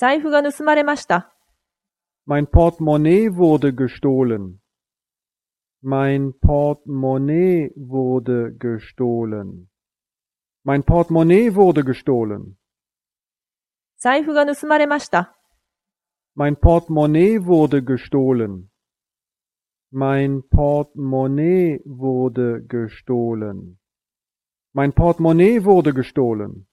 財布が盗まれました。Mein Portemonnaie wurde gestohlen. Mein Portemonnaie wurde gestohlen. Mein Portemonnaie wurde gestohlen. 財布が盗まれました。Mein Portemonnaie wurde gestohlen. Mein Portemonnaie wurde gestohlen. Mein Portemonnaie wurde gestohlen.